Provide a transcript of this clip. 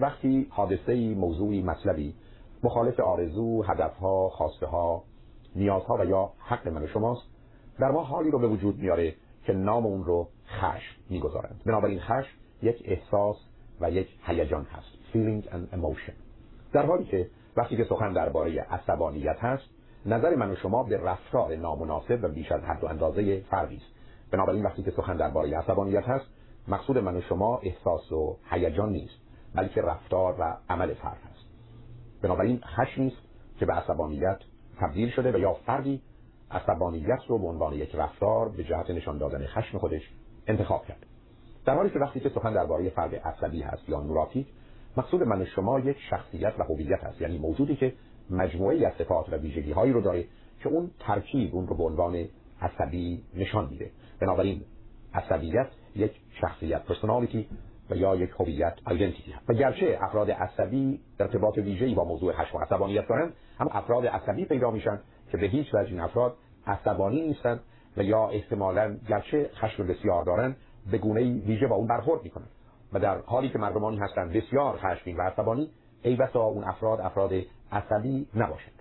وقتی حادثه موضوعی مطلبی مخالف آرزو هدفها خواسته ها نیازها و یا حق من و شماست در ما حالی رو به وجود میاره که نام اون رو خشم می‌گذارند. بنابراین خشم یک احساس و یک هیجان هست feeling and emotion. در حالی که وقتی که سخن درباره عصبانیت هست نظر من و شما به رفتار نامناسب و بیش از حد و اندازه فردی است. بنابراین وقتی که سخن درباره عصبانیت هست مقصود من و شما احساس و هیجان نیست. بلکه رفتار و عمل فرد هست. بنابراین خشمی است که به عصبانیت تبدیل شده و یا فردی عصبانیت رو به عنوان یک رفتار به جهت نشان دادن خشم خودش انتخاب کرد در حالی که وقتی که سخن درباره فرد عصبی هست یا نوراتیک مقصود من شما یک شخصیت و هویت هست. یعنی موجودی که مجموعه از صفات و ویژگی هایی رو داره که اون ترکیب اون رو به عنوان عصبی نشان میده. بنابراین عصبیت یک شخصیت پرسونالیتی و یا یک هویت ایدنتیتی هست و گرچه افراد عصبی ارتباط ویژه‌ای با موضوع خشم و عصبانیت دارن هم افراد عصبی پیدا میشن که به هیچ وجه این افراد عصبانی نیستن و یا احتمالا گرچه خشم بسیار دارن به گونه ویژه با اون برخورد می‌کنن و در حالی که مردمانی هستند بسیار خشمگین و عصبانی ای بسا اون افراد افراد عصبی نباشند.